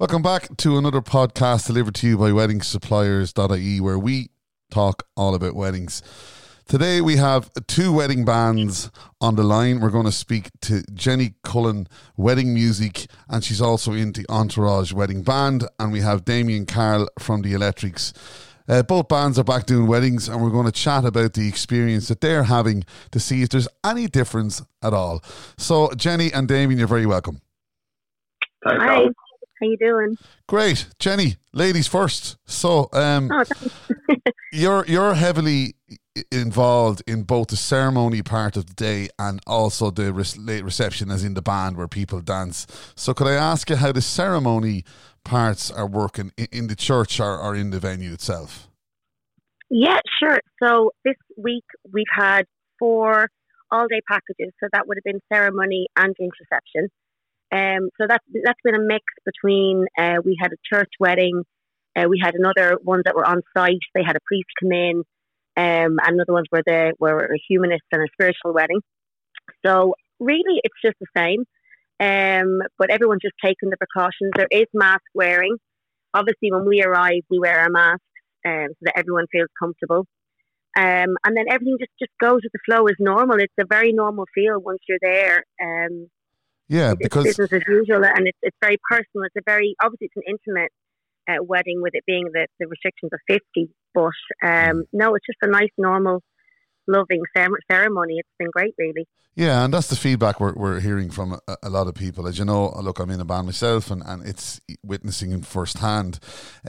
Welcome back to another podcast delivered to you by WeddingSuppliers.ie, where we talk all about weddings. Today we have two wedding bands on the line. We're going to speak to Jenny Cullen, Wedding Music, and she's also in the Entourage Wedding Band. And we have Damien Carl from the Electrics. Uh, both bands are back doing weddings, and we're going to chat about the experience that they're having to see if there's any difference at all. So, Jenny and Damien, you're very welcome. Thanks, Hi. How you doing? Great, Jenny. Ladies first. So, um, Oh, you're you're heavily involved in both the ceremony part of the day and also the late reception, as in the band where people dance. So, could I ask you how the ceremony parts are working i- in the church or, or in the venue itself? yeah, sure. So this week we've had four all-day packages. So that would have been ceremony and drink reception. Um, so that's that's been a mix between uh, we had a church wedding, uh, we had another ones that were on site. They had a priest come in, um, and other ones were the were a humanist and a spiritual wedding. So really, it's just the same. Um, but everyone's just taking the precautions. There is mask wearing. Obviously, when we arrive, we wear our masks um, so that everyone feels comfortable. Um, and then everything just, just goes with the flow as normal. It's a very normal feel once you're there. Um, Yeah, it's because business as usual, and it's, it's very personal. It's a very obviously it's an intimate uh, wedding with it being the, the restrictions of fifty. But Mm. um, no, it's just a nice, normal, loving ceremony. It's been great, really. Yeah, and that's the feedback we're, we're hearing from a, a lot of people. As you know, look, I'm in a band myself, and, and it's witnessing it firsthand.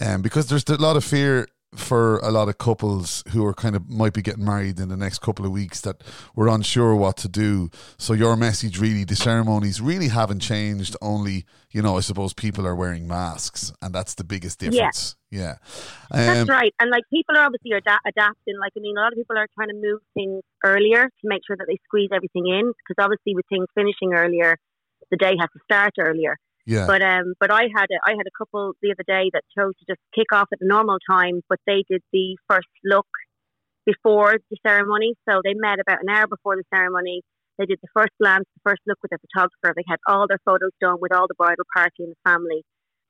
Um, because there's a lot of fear for a lot of couples who are kind of might be getting married in the next couple of weeks that we're unsure what to do. So your message really, the ceremonies really haven't changed. Only you know, I suppose people are wearing masks, and that's the biggest Yeah. difference. Yeah, That's Um, right. And like people are obviously ada- adapting. Like I mean, a lot of people are trying to move things earlier to make sure that they squeeze everything in. Because obviously, with things finishing earlier, the day has to start earlier. Yeah, But um, but I had a, I had a couple the other day that chose to just kick off at the normal time, but they did the first look before the ceremony. So they met about an hour before the ceremony. They did the first glance, the first look with the photographer. They had all their photos done with all the bridal party and the family.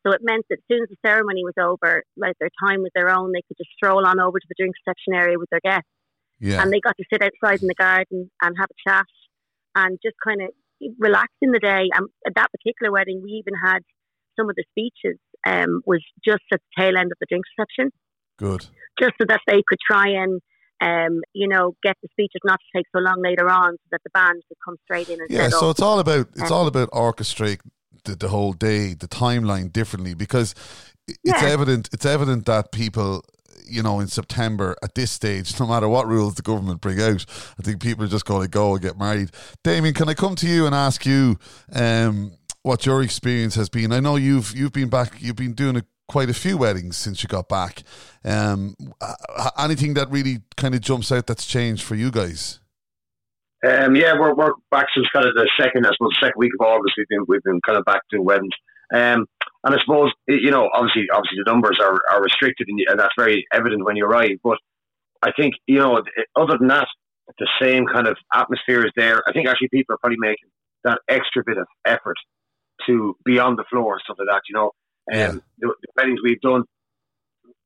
So it meant that as soon as the ceremony was over, like their time was their own, they could just stroll on over to the drink reception area with their guests yeah, and they got to sit outside in the garden and have a chat and just kind of relax in the day. And at that particular wedding, we even had some of the speeches um, was just at the tail end of the drink reception, good. just so that they could try and um, you know get the speeches not to take so long later on, so that the band could come straight in and Yeah, so up. it's all about it's Um, all about orchestrate the, the whole day, the timeline differently because it's Yeah. evident it's evident that people you know in September at this stage, no matter what rules the government bring out, I think people are just going to go and get married. Damien, can I come to you and ask you um, what your experience has been? I know you've you've been back, you've been doing a, quite a few weddings since you got back. Um, anything that really kind of jumps out that's changed for you guys? Um, yeah, we're, we're back since kind of the second, I suppose, second week of August. We've been we've been kind of back doing weddings, um, and I suppose you know, obviously, obviously the numbers are, are restricted, and, and that's very evident when you arrive. But I think you know, other than that, the same kind of atmosphere is there. I think actually people are probably making that extra bit of effort to be on the floor and stuff like that. You know, um, Yeah. the, the weddings we've done,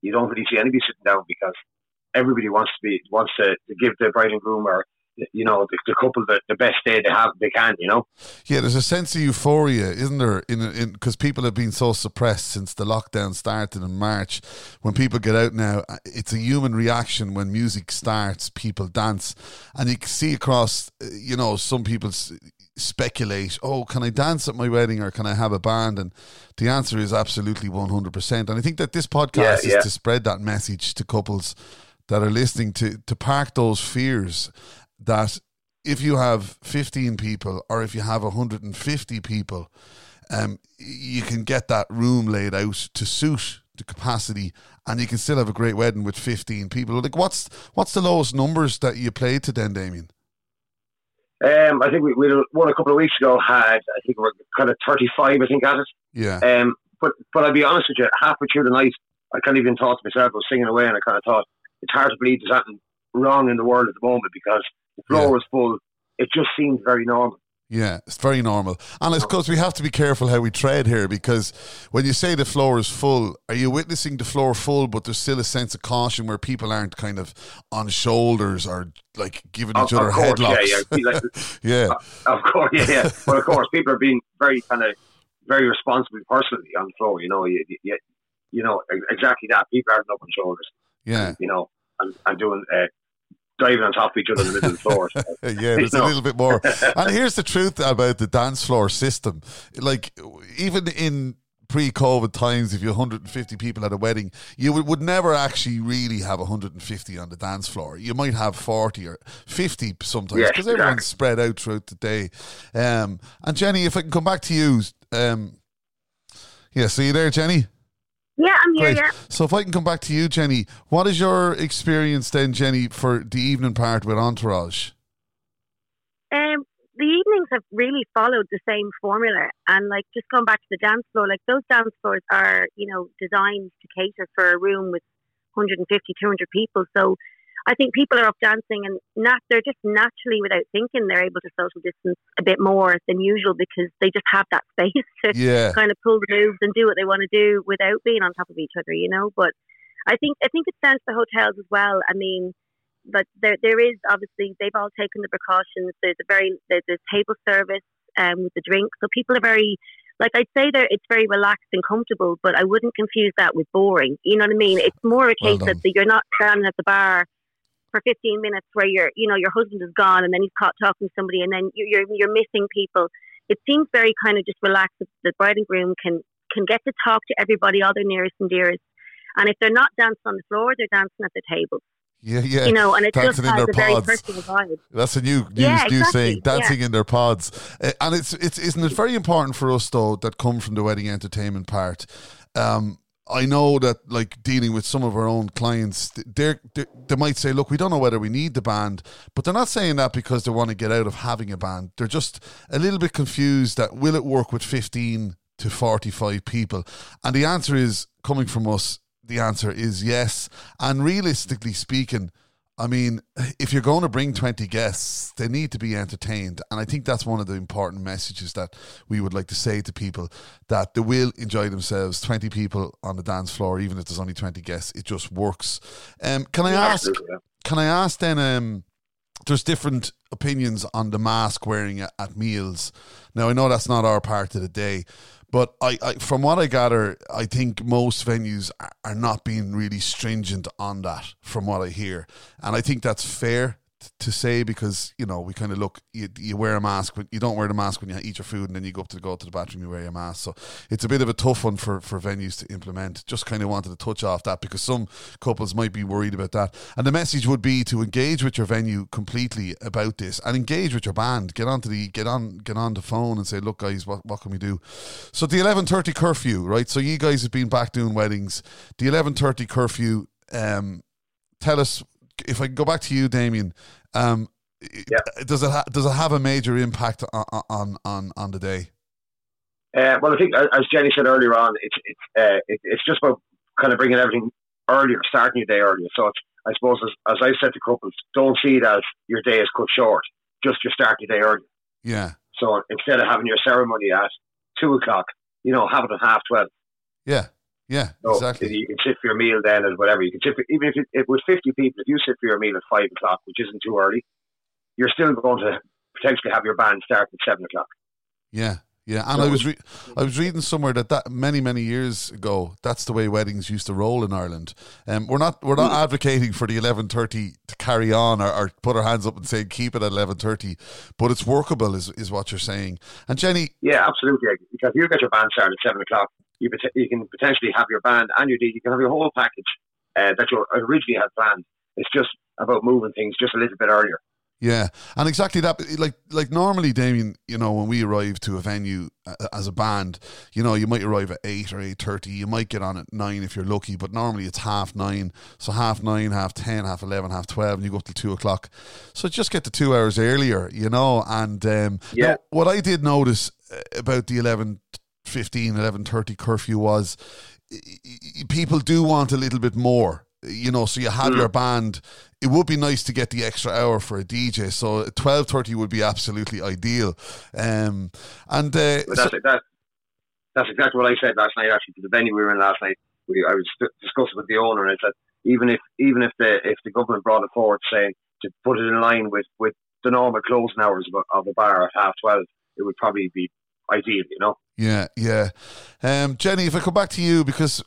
you don't really see anybody sitting down because everybody wants to be wants to, to give the bride and groom or you know the, the couple the, the best day they have they can you know Yeah, there's a sense of euphoria, isn't there? In in because people have been so suppressed since the lockdown started in March. When people get out now, uh, it's a human reaction. When music starts, people dance, and you can see across. uh, You know, some people speculate, "Oh, can I dance at my wedding, or can I have a band?" And the answer is absolutely one hundred percent. And I think that this podcast Yeah, yeah. is to spread that message to couples that are listening to to park those fears that if you have 15 people or if you have 150 people, um, you can get that room laid out to suit the capacity and you can still have a great wedding with 15 people. Like what's what's the lowest numbers that you played to then, Damien? um, I think we, we one a couple of weeks ago had I think we're kind of 35 I think at it Yeah. um, but but I'll be honest with you halfway through the night I kind of even thought to myself I was singing away and I kind of thought it's hard to believe there's something wrong in the world at the moment because the floor Yeah. was full it just seemed very normal Yeah, it's very normal. And I suppose we have to be careful how we tread here because when you say the floor is full, are you witnessing the floor full, but there's still a sense of caution where people aren't kind of on shoulders or like giving each Of- other of course, headlocks? yeah, yeah. Like, yeah, Of course, yeah, yeah. But of course, people are being very kind of very responsible personally on the floor. You know, you, you, you know exactly that. People aren't up on shoulders. yeah, You know, and, and doing uh, diving on top of each other in the middle of the floor. yeah. There's a little bit more. And here's the truth about the dance floor system. Like, even in pre-COVID times, if you had 150 people at a wedding, you would, would never actually really have 150 on the dance floor. You might have 40 or 50 sometimes Yes, because everyone's exactly. spread out throughout the day. Um, and Jenny, if I can come back to you, um, yeah, so you there, Jenny? Yeah, I'm here. Great. Yeah. So if I can come back to you, Jenny, what is your experience then, Jenny, for the evening part with Entourage? Um, the evenings have really followed the same formula, and like just going back to the dance floor, like those dance floors are, you know, designed to cater for a room with 150, 200 people. So I think people are up dancing, and not they're just naturally, without thinking, they're able to social distance a bit more than usual because they just have that space to Yeah. kind of pull the moves and do what they want to do without being on top of each other, you know. But I think I think it's down to the hotels as well. I mean, but there there is obviously they've all taken the precautions. There's a very there's, there's table service um, with the drink, so people are very like I'd say that it's very relaxed and comfortable. But I wouldn't confuse that with boring. You know what I mean? It's more a Well case done. that you're not standing at the bar for 15 minutes where you're you know your husband is gone and then he's caught talking to somebody and then you're you're, missing people. It seems very kind of just relaxed. that The bride and groom can can get to talk to everybody, all their nearest and dearest. And if they're not dancing on the floor, they're dancing at the table. Yeah, yeah. You know, and it just in their a very pods. personal vibe. That's a new new, Yeah, new exactly, saying, dancing in their pods. Uh, and it's it's isn't it very important for us though that come from the wedding entertainment part. Um, I know that like dealing with some of our own clients, they they might say, "Look, we don't know whether we need the band," but they're not saying that because they want to get out of having a band. They're just a little bit confused that will it work with fifteen to forty five people, and the answer is coming from us. The answer is yes, and realistically speaking. I mean, if you're going to bring 20 guests, they need to be entertained. And I think that's one of the important messages that we would like to say to people that they will enjoy themselves. 20 people on the dance floor, even if there's only 20 guests, it just works. Um, can I ask, can I ask then, um, there's different opinions on the mask wearing at, meals. Now, I know that's not our part of the day, but I, I from what I gather, I think most venues are, not being really stringent on that, from what I hear. And I think that's fair to say because, you know, we kind of look, you, you wear a mask, but you don't wear the mask when you eat your food and then you go up to go to the bathroom, you wear your mask. So it's a bit of a tough one for, for venues to implement. Just kind of wanted to touch off that because some couples might be worried about that. And the message would be to engage with your venue completely about this and engage with your band. Get onto the get on get on the phone and say, look, guys, what, what can we do? So the eleven thirty curfew, right? So you guys have been back doing weddings. The eleven thirty curfew. Um, tell us if I can go back to you, Damien. Um, Yeah. does it ha- does it have a major impact on on on, on the day? Uh, well, I think uh, as Jenny said earlier on, it's it's uh, it, it's just about kind of bringing everything earlier, starting your day earlier. So it's, I suppose as, as I said to couples, don't see it as your day is cut short. Just your start your day earlier. Yeah, So instead of having your ceremony at two o'clock, you know, have it at half twelve. yeah, yeah, So exactly. you can sit for your meal then and whatever. You can sit for, even if it, was fifty people. If you sit for your meal at five o'clock, which isn't too early, you're still going to potentially have your band start at seven o'clock. Yeah, yeah. And I was re- I was reading somewhere that that many many years ago, that's the way weddings used to roll in Ireland. Um, we're not we're not advocating for the eleven thirty to carry on or, or put our hands up and say keep it at eleven thirty, but it's workable, is is what you're saying. And Jenny, Yeah, absolutely. Because if you get your band started at seven o'clock, you you can potentially have your band and your DJ. You can have your whole package uh, that you originally had planned. It's just about moving things just a little bit earlier. Yeah, and exactly that. Like, like normally, Damien, you know, when we arrive to a venue uh, as a band, you know, you might arrive at eight or eight thirty. You might get on at nine if you're lucky, but normally it's half nine. So half nine, half ten, half eleven, half twelve, and you go up till two o'clock. So just get to two hours earlier, you know. And um, Yeah. now, what I did notice uh, about the 11, 15, 11.30 curfew was people do want a little bit more. You know, so you have Mm. your band it would be nice to get the extra hour for a DJ. So twelve thirty would be absolutely ideal. Um, and uh, that's, so- that, that's exactly what I said last night. Actually, to the venue we were in last night, we, I was discussing with the owner, and I said even if even if the if the government brought it forward saying to put it in line with, with the normal closing hours of a, of a bar at half twelve, it would probably be ideal. You know. Yeah, yeah. Um, Jenny, if I come back to you, because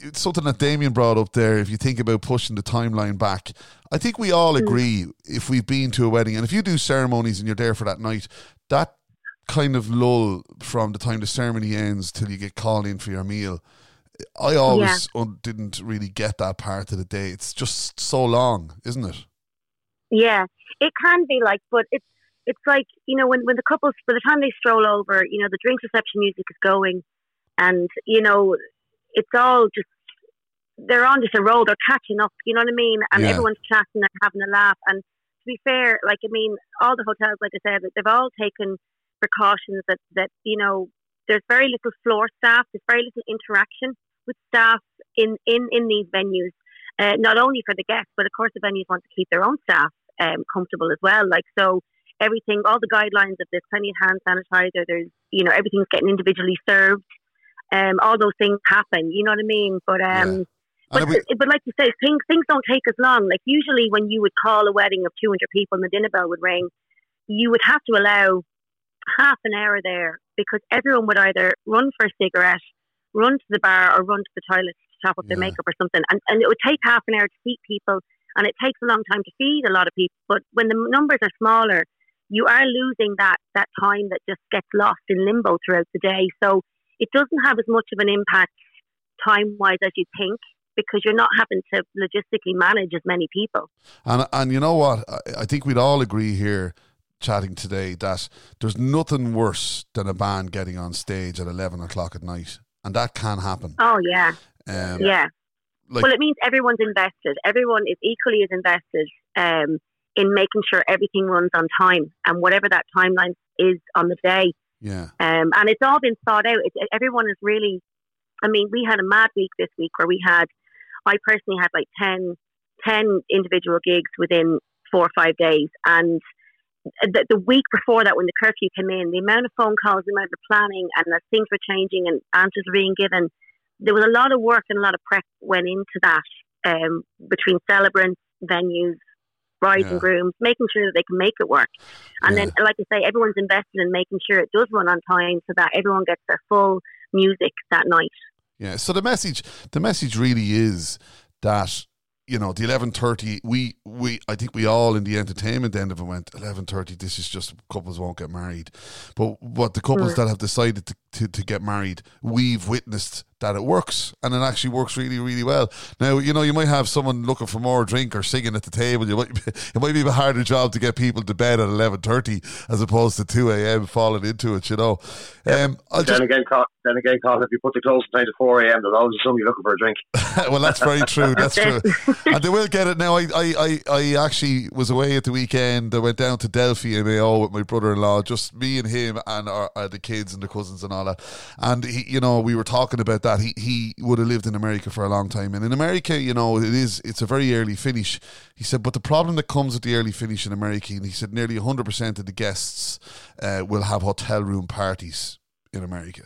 it's something that Damien brought up there, if you think about pushing the timeline back, I think we all agree if we've been to a wedding and if you do ceremonies and you're there for that night, that kind of lull from the time the ceremony ends till you get called in for your meal. I always un- didn't really get that part of the day. It's just so long, isn't it? Yeah, it can be like, but it's it's like you know when when the couples by the time they stroll over, you know the drinks reception music is going, and you know it's all just they're on just a roll. They're catching up. You know what I mean? And Yeah. everyone's chatting and having a laugh. And to be fair, like I mean, all the hotels, like I said, they've all taken precautions that that you know there's very little floor staff. There's very little interaction with staff in in in these venues. Uh, not only for the guests, but of course the venues want to keep their own staff um, comfortable as well. Like so, everything, all the guidelines of there's plenty of hand sanitizer. There's you know everything's getting individually served. Um, all those things happen. You know what I mean? But um, but, we- but like you say, things things don't take as long. Like usually when you would call a wedding of 200 people and the dinner bell would ring, you would have to allow half an hour there because everyone would either run for a cigarette, run to the bar, or run to the toilet to top up their Yeah. makeup or something. And, and it would take half an hour to seat people, and it takes a long time to feed a lot of people. But when the numbers are smaller, you are losing that that time that just gets lost in limbo throughout the day. So it doesn't have as much of an impact time wise as you think because you're not having to logistically manage as many people. And and you know what? I, I think we'd all agree here, chatting today, that there's nothing worse than a band getting on stage at eleven o'clock at night, and that can happen. Oh yeah, Um, yeah. Like- well, it means everyone's invested. Everyone is equally as invested um, in making sure everything runs on time and whatever that timeline is on the day. yeah, Um, and it's all been thought out. It, everyone is really, I mean, we had a mad week this week where we had, I personally had like 10, 10 individual gigs within four or five days. And the, the week before that, when the curfew came in, the amount of phone calls, the amount of planning, and as things were changing and answers were being given, there was a lot of work and a lot of prep went into that um, between celebrants, venues, brides Yeah. and grooms, making sure that they can make it work. And Yeah. then, like I say, everyone's invested in making sure it does run on time so that everyone gets their full music that night. yeah. So the message, the message really is that you know the eleven thirty. We we I think we all in the entertainment end of it went eleven thirty. This is just couples won't get married, but what the couples Mm. that have decided to, to to get married, we've witnessed that it works and it actually works really really well. Now you know you might have someone looking for more drink or singing at the table. You might it might be a harder job to get people to bed at eleven thirty as opposed to two a.m. falling into it. You know, um, I'll just Then again, Carl, then again, Carl, if you put the closing time to four a.m., there's always somebody looking for a drink. well, that's very true. That's true. And they will get it now. I, I, I, I actually was away at the weekend. I went down to Delphi and Mayo with my brother-in-law, just me and him and our, uh, the kids and the cousins and all that. And he, you know, we were talking about that. He he would have lived in America for a long time, and in America, you know, it is it's a very early finish. He said, but the problem that comes with the early finish in America, and he said nearly hundred percent of the guests uh, will have hotel room parties in America,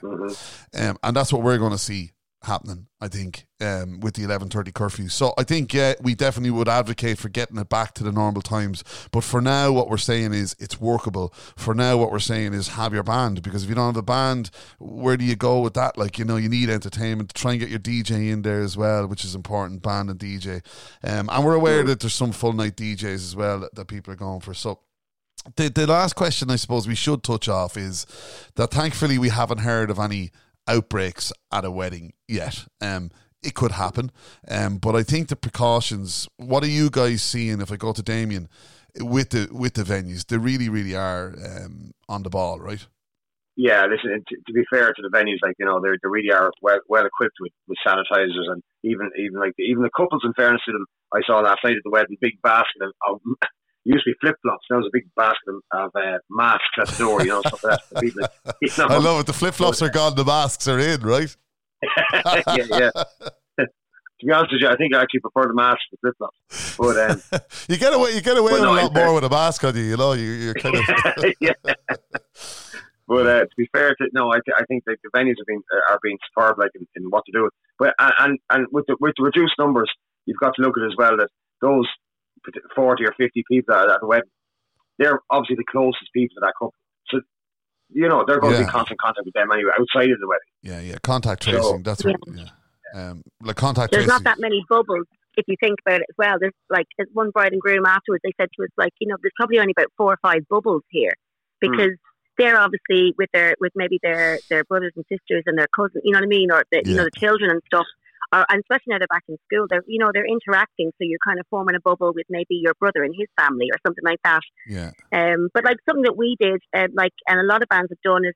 um, and that's what we're going to see happening. I think um, with the eleven thirty curfew. So I think yeah, we definitely would advocate for getting it back to the normal times. But for now, what we're saying is it's workable. For now, what we're saying is have your band because if you don't have a band, where do you go with that? Like you know, you need entertainment. To try and get your DJ in there as well, which is important. Band and DJ, um, and we're aware that there's some full night DJs as well that, that people are going for. So the the last question I suppose we should touch off is that thankfully we haven't heard of any outbreaks at a wedding yet. Um, it could happen, um, but I think the precautions. What are you guys seeing? If I go to Damien with the with the venues, they really really are um, on the ball, right? Yeah, listen. To, to be fair to the venues, like you know, they they really are well well equipped with, with sanitizers and even even like even the couples. In fairness to them, I saw last night at the wedding, big basket of, of used to be flip flops. Now there's a big basket of, uh, masks at the door. You know, stuff like that. People, you know, I love it. The flip flops are gone, the masks are in, right? yeah, yeah. to be honest with you, I think I actually prefer the mask to flip flops. But um, you get away, you get away with no, a lot more with a mask on you. You know, you, you're kind of. yeah. But uh, to be fair, to, no, I, I think the venues have been uh, are being superb, like in, in what to do. But and and with the with the reduced numbers, you've got to look at as well that those forty or fifty people that are at the wedding, they're obviously the closest people to that couple. So you know they're going to be constant contact with them anyway outside of the wedding. Yeah, yeah. Contact So- tracing. that's what. Yeah. Um, like contact There's tracing. not that many bubbles if you think about it as well. There's like one bride and groom afterwards. They said to us like, you know, there's probably only about four or five bubbles here because they're obviously with their with maybe their their brothers and sisters and their cousins. You know what I mean, or the, you know the children and stuff. Or, and especially now they're back in school, they're you know they're interacting, so you're kind of forming a bubble with maybe your brother and his family or something like that. yeah. Um, but like something that we did, uh, like, and a lot of bands have done is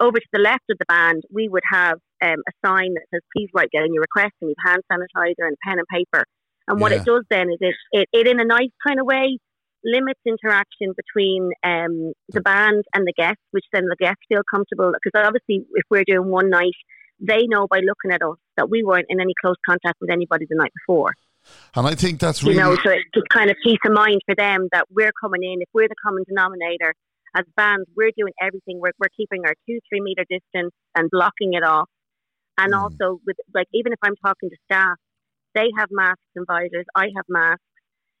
over to the left of the band, we would have um, a sign that says, please write down your request and you've hand sanitizer and pen and paper. And what Yeah. it does then is it, it, it, in a nice kind of way, limits interaction between um, the band and the guests, which then the guests feel comfortable. Because obviously, if we're doing one night, they know by looking at us that we weren't in any close contact with anybody the night before. And I think that's really. You know, so it's kind of peace of mind for them that we're coming in. If we're the common denominator as bands, we're doing everything. We're, we're keeping our two, three meter distance and blocking it off. And Mm. also, with like, even if I'm talking to staff, they have masks and visors. I have masks.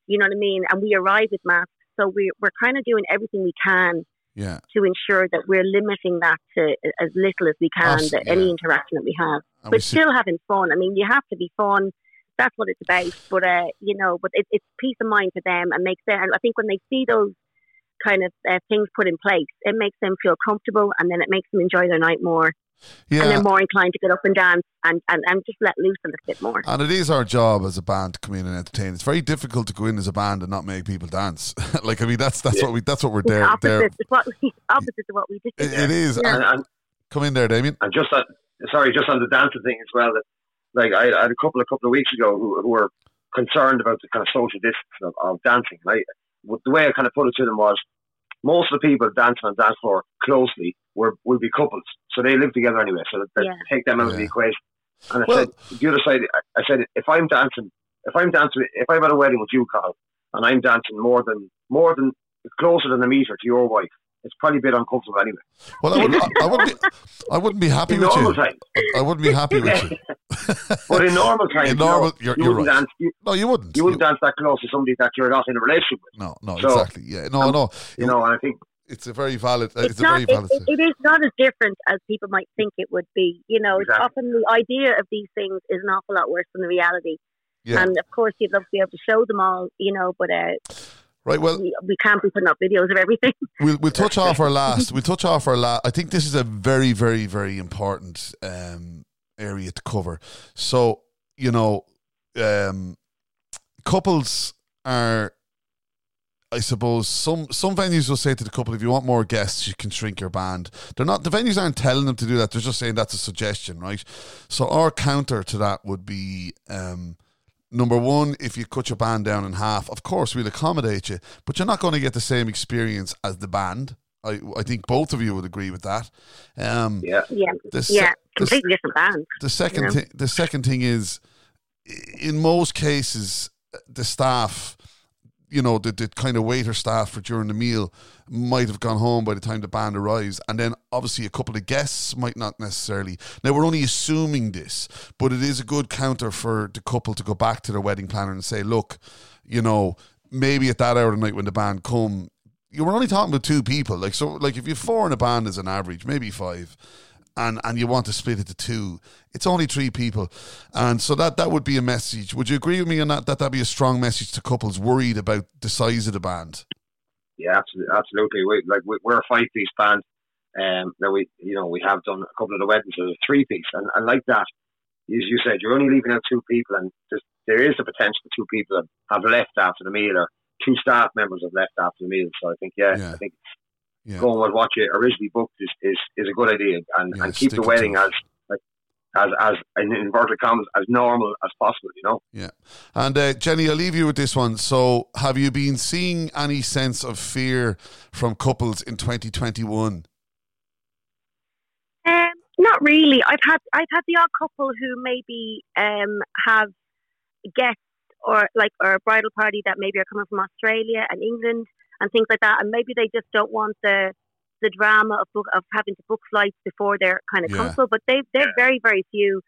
You know what I mean? And we arrive with masks. So we're, we're kind of doing everything we can yeah. to ensure that we're limiting that to as little as we can, Abs- that yeah. any interaction that we have And we but see- still having fun. I mean, you have to be fun. That's what it's about. But uh, you know, but it, it's peace of mind for them and makes them. And I think when they see those kind of uh, things put in place, it makes them feel comfortable, and then it makes them enjoy their night more, and yeah. they're more inclined to get up and dance and, and, and just let loose a little bit more. And it is our job as a band to come in and entertain. It's very difficult to go in as a band and not make people dance. like I mean, that's that's Yeah. what we that's what we're It's there. opposite, there. to what we, opposite to what we do. It, it is. Yeah. And And, and come in there, Damien. and just on, sorry, just on the dancing thing as well. That like I, I had a couple a couple of weeks ago who, who were concerned about the kind of social distance of, of dancing. Right, the way I kind of put it to them was most of the people dancing on dance floor closely were will be couples, so they live together anyway. So that, that Yeah. take them out of the equation. And I Well- said the other side, I, I said if I'm dancing, if I'm dancing, if I'm at a wedding with you, Carl, and I'm dancing more than more than closer than a meter to your wife, it's probably a bit uncomfortable anyway. Well, I, would, I, I wouldn't. Be, I wouldn't be happy In with normal you. times, I wouldn't be happy with you. but in normal times, In you know, normal, you're, you you're wouldn't right. dance. You, No, you wouldn't. you wouldn't dance that close to somebody that you're not in a relationship with. No, no, So- exactly. Yeah, no, no. You know, and I think It's a very valid. It's, It's a not. very valid. it, it is not as different as people might think it would be. You know, it's Exactly. often the idea of these things is an awful lot worse than the reality. yeah. And of course, you'd love to be able to show them all, you know, but uh, Right. Well, we, we can't be putting up videos of everything. we'll we'll touch off our last. We'll touch off our last. I think this is a very, very, very important um, area to cover. So you know, um, couples are. I suppose some some venues will say to the couple, if you want more guests, you can shrink your band. They're not the venues aren't telling them to do that. They're just saying that's a suggestion, right? So our counter to that would be um, number one, if you cut your band down in half, of course we'll accommodate you, but you're not going to get the same experience as the band. I I think both of you would agree with that. Um, yeah, Yeah, the se- yeah, the completely different band. the second Yeah. thing, the second thing is, in most cases, the staff, you know, the, the kind of waiter staff for during the meal might have gone home by the time the band arrives, and then obviously a couple of guests might not necessarily. Now we're only assuming this, but it is a good counter for the couple to go back to their wedding planner and say, look, you know, maybe at that hour of the night when the band come. You were only talking about two people, like so. Like if you're four in a band as an average, maybe five and and you want to split it to two, it's only three people, and so that that would be a message. Would you agree with me on that? That that'd be a strong message to couples worried about the size of the band. yeah, absolutely, absolutely. We, like we, we're a five piece band. Um, now we, you know, we have done a couple of the weddings as a three piece, and, and like that, as you said, you're only leaving out two people, and there is the potential that two people have, have left after the meal, or two staff members have left after the meal. So I think, yeah, Yeah. I think Yeah, going with what you originally booked is, is, is a good idea, and, Yeah, and keep the wedding as like as as in inverted commas as normal as possible. You know. yeah. And uh, Jenny, I'll leave you with this one. So, have you been seeing any sense of fear from couples in 2021? Um, not really. I've had I've had the odd couple who maybe um, have guests or like or a bridal party that maybe are coming from Australia and England and things like that, and maybe they just don't want the the drama of book, of having to book flights before they're kind of Yeah. comfortable. But they they're very very few.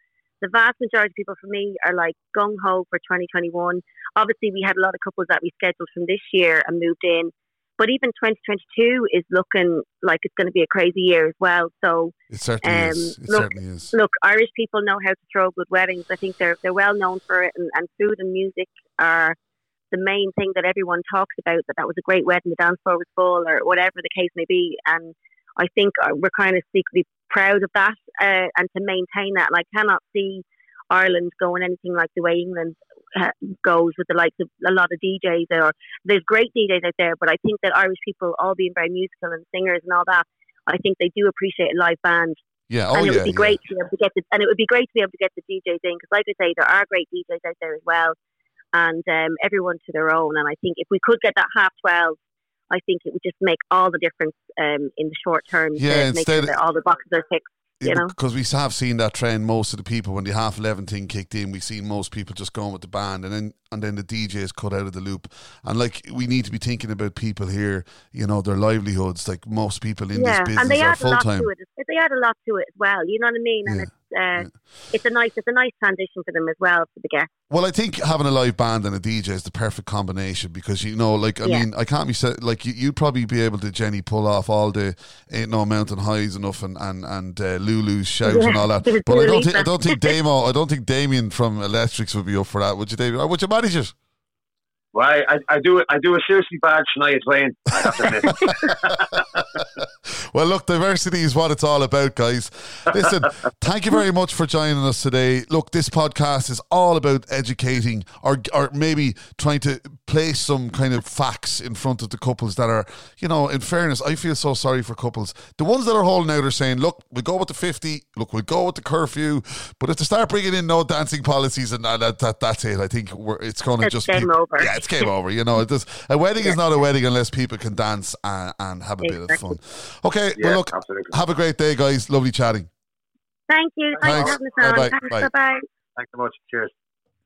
The vast majority of people for me are like gung ho for 2021. Obviously, we had a lot of couples that we scheduled from this year and moved in. But even 2022 is looking like it's going to be a crazy year as well. So It certainly Um, is. It look- certainly is. look, Irish people know how to throw good weddings. I think they're they're well known for it, and, and food and music are the main thing that everyone talks about. That that was a great wedding, the dance floor was full, or whatever the case may be. And I think uh, we're kind of secretly proud of that, uh, and to maintain that. And I cannot see Ireland going anything like the way England uh, goes with the likes of a lot of DJs. Or there's great DJs out there, but I think that Irish people, all being very musical and singers and all that, I think they do appreciate a live band Yeah. Oh and it yeah. would be yeah. great to be able to get the, and it would be great to be able to get the DJs in because, like I say, there are great DJs out there as well, and um, everyone to their own. And I think if we could get that half twelve, I think it would just make all the difference um, in the short term. Yeah, to make instead- sure that all the boxes are ticked. you know? because we have seen that trend. Most of the people when the half eleven thing kicked in, we've seen most people just going with the band, and then and then the DJs cut out of the loop. And like we need to be thinking about people here, you know, their livelihoods. Like most people in yeah, this business and they add a full lot time. to it. They add a lot to it as well. You know what I mean? And Yeah, it's uh, it's a nice it's a nice transition for them as well for the guests. Well, I think having a live band and a DJ is the perfect combination because you know, like I Yeah. mean, I can't be said like you, you'd probably be able to Jenny pull off all the ain't no mountain highs enough and and and uh, Lulu's shouts and all that. But I don't think I don't think Damo, I don't think Damien from Electrics would be up for that. Would you, Damien? Would you manage it? Well, I, I, I do it. I do a seriously bad Shania Twain. I have to admit. well, look, diversity is what it's all about, guys. Listen, thank you very much for joining us today. Look, this podcast is all about educating or, or maybe trying to place some kind of facts in front of the couples that are, you know, in fairness, I feel so sorry for couples. The ones that are holding out are saying, look, we'll go with the 50, look, we'll go with the curfew, but if they start bringing in no dancing policies and that, that that's it, I think we're, it's going to just game be. over. Yeah, it's game over. You know, it does, a wedding is not a wedding unless people can dance and, and have a bit of fun. Okay, Yeah, well, look, absolutely. have a great day, guys. Lovely chatting. Thank you. Thanks Thanks. for having us on. Bye-bye. Bye. Bye bye. Thanks so much. Cheers.